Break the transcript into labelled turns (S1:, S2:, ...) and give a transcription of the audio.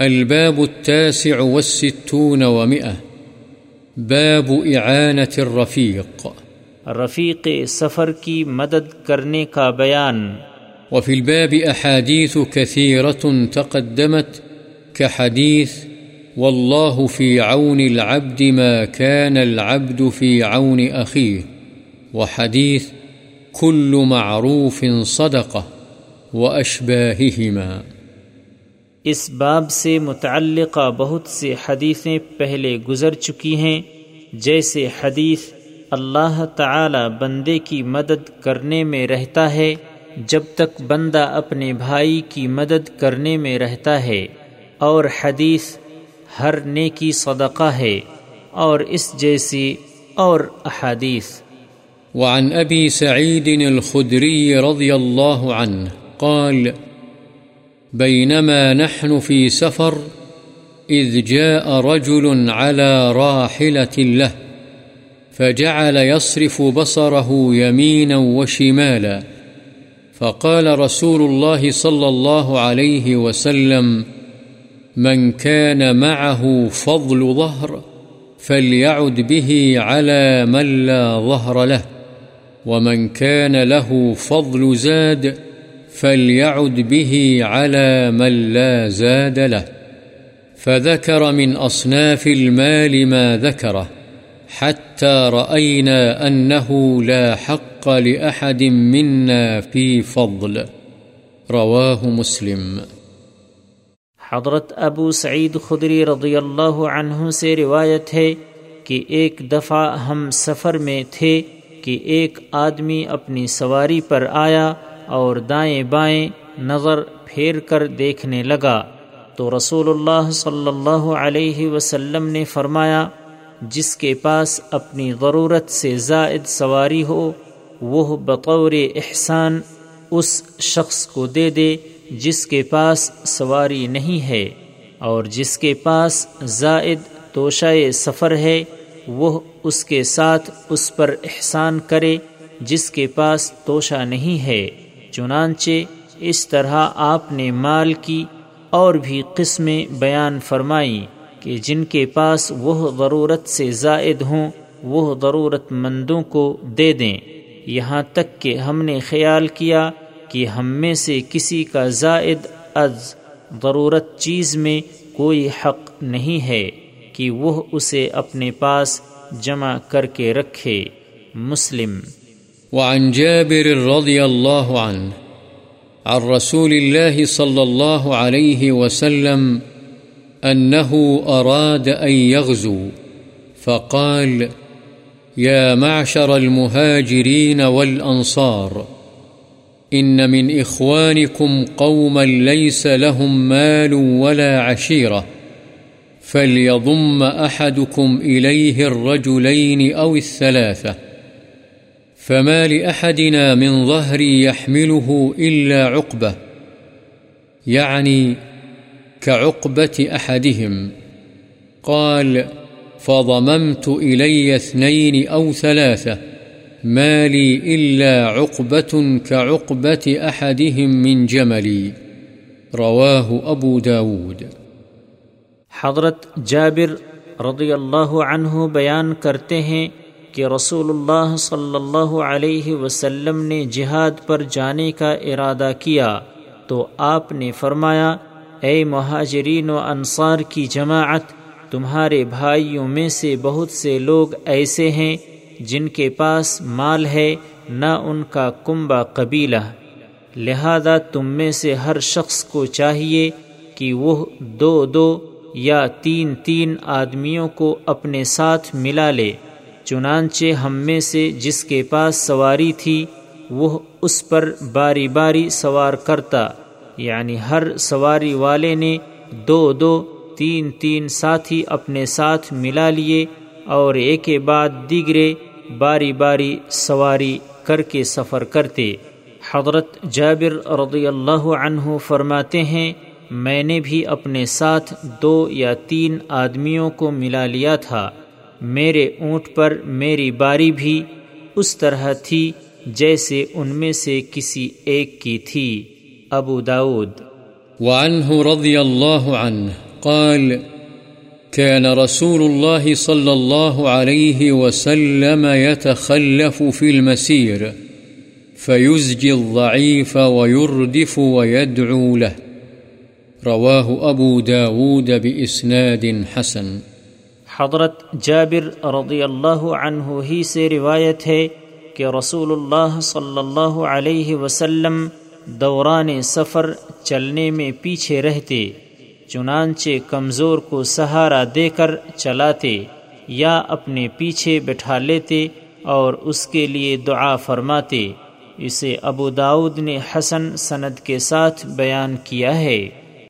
S1: الباب التاسع والستون ومئة. باب إعانة الرفيق.
S2: رفیق سفر کی مدد کرنے کا بیان.
S1: وفي الباب أحاديث كثيرة تقدمت كحديث والله في عون العبد ما كان العبد في عون أخيه. وحديث كل معروف صدقة وأشباههما.
S2: اس باب سے متعلقہ بہت سے حدیثیں پہلے گزر چکی ہیں، جیسے حدیث اللہ تعالی بندے کی مدد کرنے میں رہتا ہے، جب تک بندہ اپنے بھائی کی مدد کرنے میں رہتا ہے، اور حدیث ہر نیکی صدقہ ہے، اور اس جیسی اور احادیث۔
S1: وعن أبي سعيد الخدري رضي الله عنه قال بينما نحن في سفر إذ جاء رجل على راحلة له فجعل يصرف بصره يمينا وشمالا فقال رسول الله صلى الله عليه وسلم من كان معه فضل ظهر فليعد به على من لا ظهر له ومن كان له فضل زاد فليعد به على من لا زاد له فذكر من أصناف المال ما ذكره حتى رأينا أنه لا حق لأحد منا في فضل رواه مسلم
S2: حضرت ابو سعید خدری رضی اللہ عنہ سے روایت ہے کہ ایک دفعہ ہم سفر میں تھے کہ ایک آدمی اپنی سواری پر آیا اور دائیں بائیں نظر پھیر کر دیکھنے لگا۔ تو رسول اللہ صلی اللہ علیہ وسلم نے فرمایا، جس کے پاس اپنی ضرورت سے زائد سواری ہو، وہ بطور احسان اس شخص کو دے دے جس کے پاس سواری نہیں ہے، اور جس کے پاس زائد توشۂ سفر ہے، وہ اس کے ساتھ اس پر احسان کرے جس کے پاس توشہ نہیں ہے۔ چنانچہ اس طرح آپ نے مال کی اور بھی قسمیں بیان فرمائیں کہ جن کے پاس وہ ضرورت سے زائد ہوں، وہ ضرورت مندوں کو دے دیں۔ یہاں تک کہ ہم نے خیال کیا کہ ہم میں سے کسی کا زائد از ضرورت چیز میں کوئی حق نہیں ہے کہ وہ اسے اپنے پاس جمع کر کے رکھے۔ مسلم
S1: وعن جابر رضي الله عنه، عن رسول الله صلى الله عليه وسلم أنه أراد أن يغزو، فقال يا معشر المهاجرين والأنصار، إن من إخوانكم قوما ليس لهم مال ولا عشيرة، فليضم أحدكم إليه الرجلين أو الثلاثة فما لأحدنا من ظهر يحمله إلا عقبة، يعني كعقبة أحدهم. قال فضممت إلي اثنين أو ثلاثة، ما لي إلا عقبة كعقبة أحدهم من جملي. رواه أبو داود.
S2: حضرت جابر رضی اللہ عنہ بیان کرتے ہیں کہ رسول اللہ صلی اللہ علیہ وسلم نے جہاد پر جانے کا ارادہ کیا تو آپ نے فرمایا، اے مہاجرین و انصار کی جماعت، تمہارے بھائیوں میں سے بہت سے لوگ ایسے ہیں جن کے پاس مال ہے، نہ ان کا کنبہ قبیلہ۔ لہذا تم میں سے ہر شخص کو چاہیے کہ وہ دو دو یا تین تین آدمیوں کو اپنے ساتھ ملا لے۔ چنانچہ ہم میں سے جس کے پاس سواری تھی، وہ اس پر باری باری سوار کرتا یعنی ہر سواری والے نے دو دو، تین تین ساتھی اپنے ساتھ ملا لیے اور ایک بعد دیگرے باری باری سواری کر کے سفر کرتے۔ حضرت جابر رضی اللہ عنہ فرماتے ہیں، میں نے بھی اپنے ساتھ دو یا تین آدمیوں کو ملا لیا تھا۔ میرے اونٹ پر میری باری بھی اس طرح تھی جیسے ان میں سے کسی ایک کی تھی۔ ابو داود
S1: وعنه رضی اللہ عنہ قال كان رسول الله صلى الله عليه وسلم يتخلف في المسير فيزجي الضعيف ويردف ويدعو له۔ رواه أبو داود بإسناد حسن۔
S2: حضرت جابر رضی اللہ عنہ ہی سے روایت ہے کہ رسول اللہ صلی اللہ علیہ وسلم دوران سفر چلنے میں پیچھے رہتے، چنانچہ کمزور کو سہارا دے کر چلاتے، یا اپنے پیچھے بٹھا لیتے اور اس کے لیے دعا فرماتے۔ اسے ابو داود نے حسن سند کے ساتھ بیان کیا ہے۔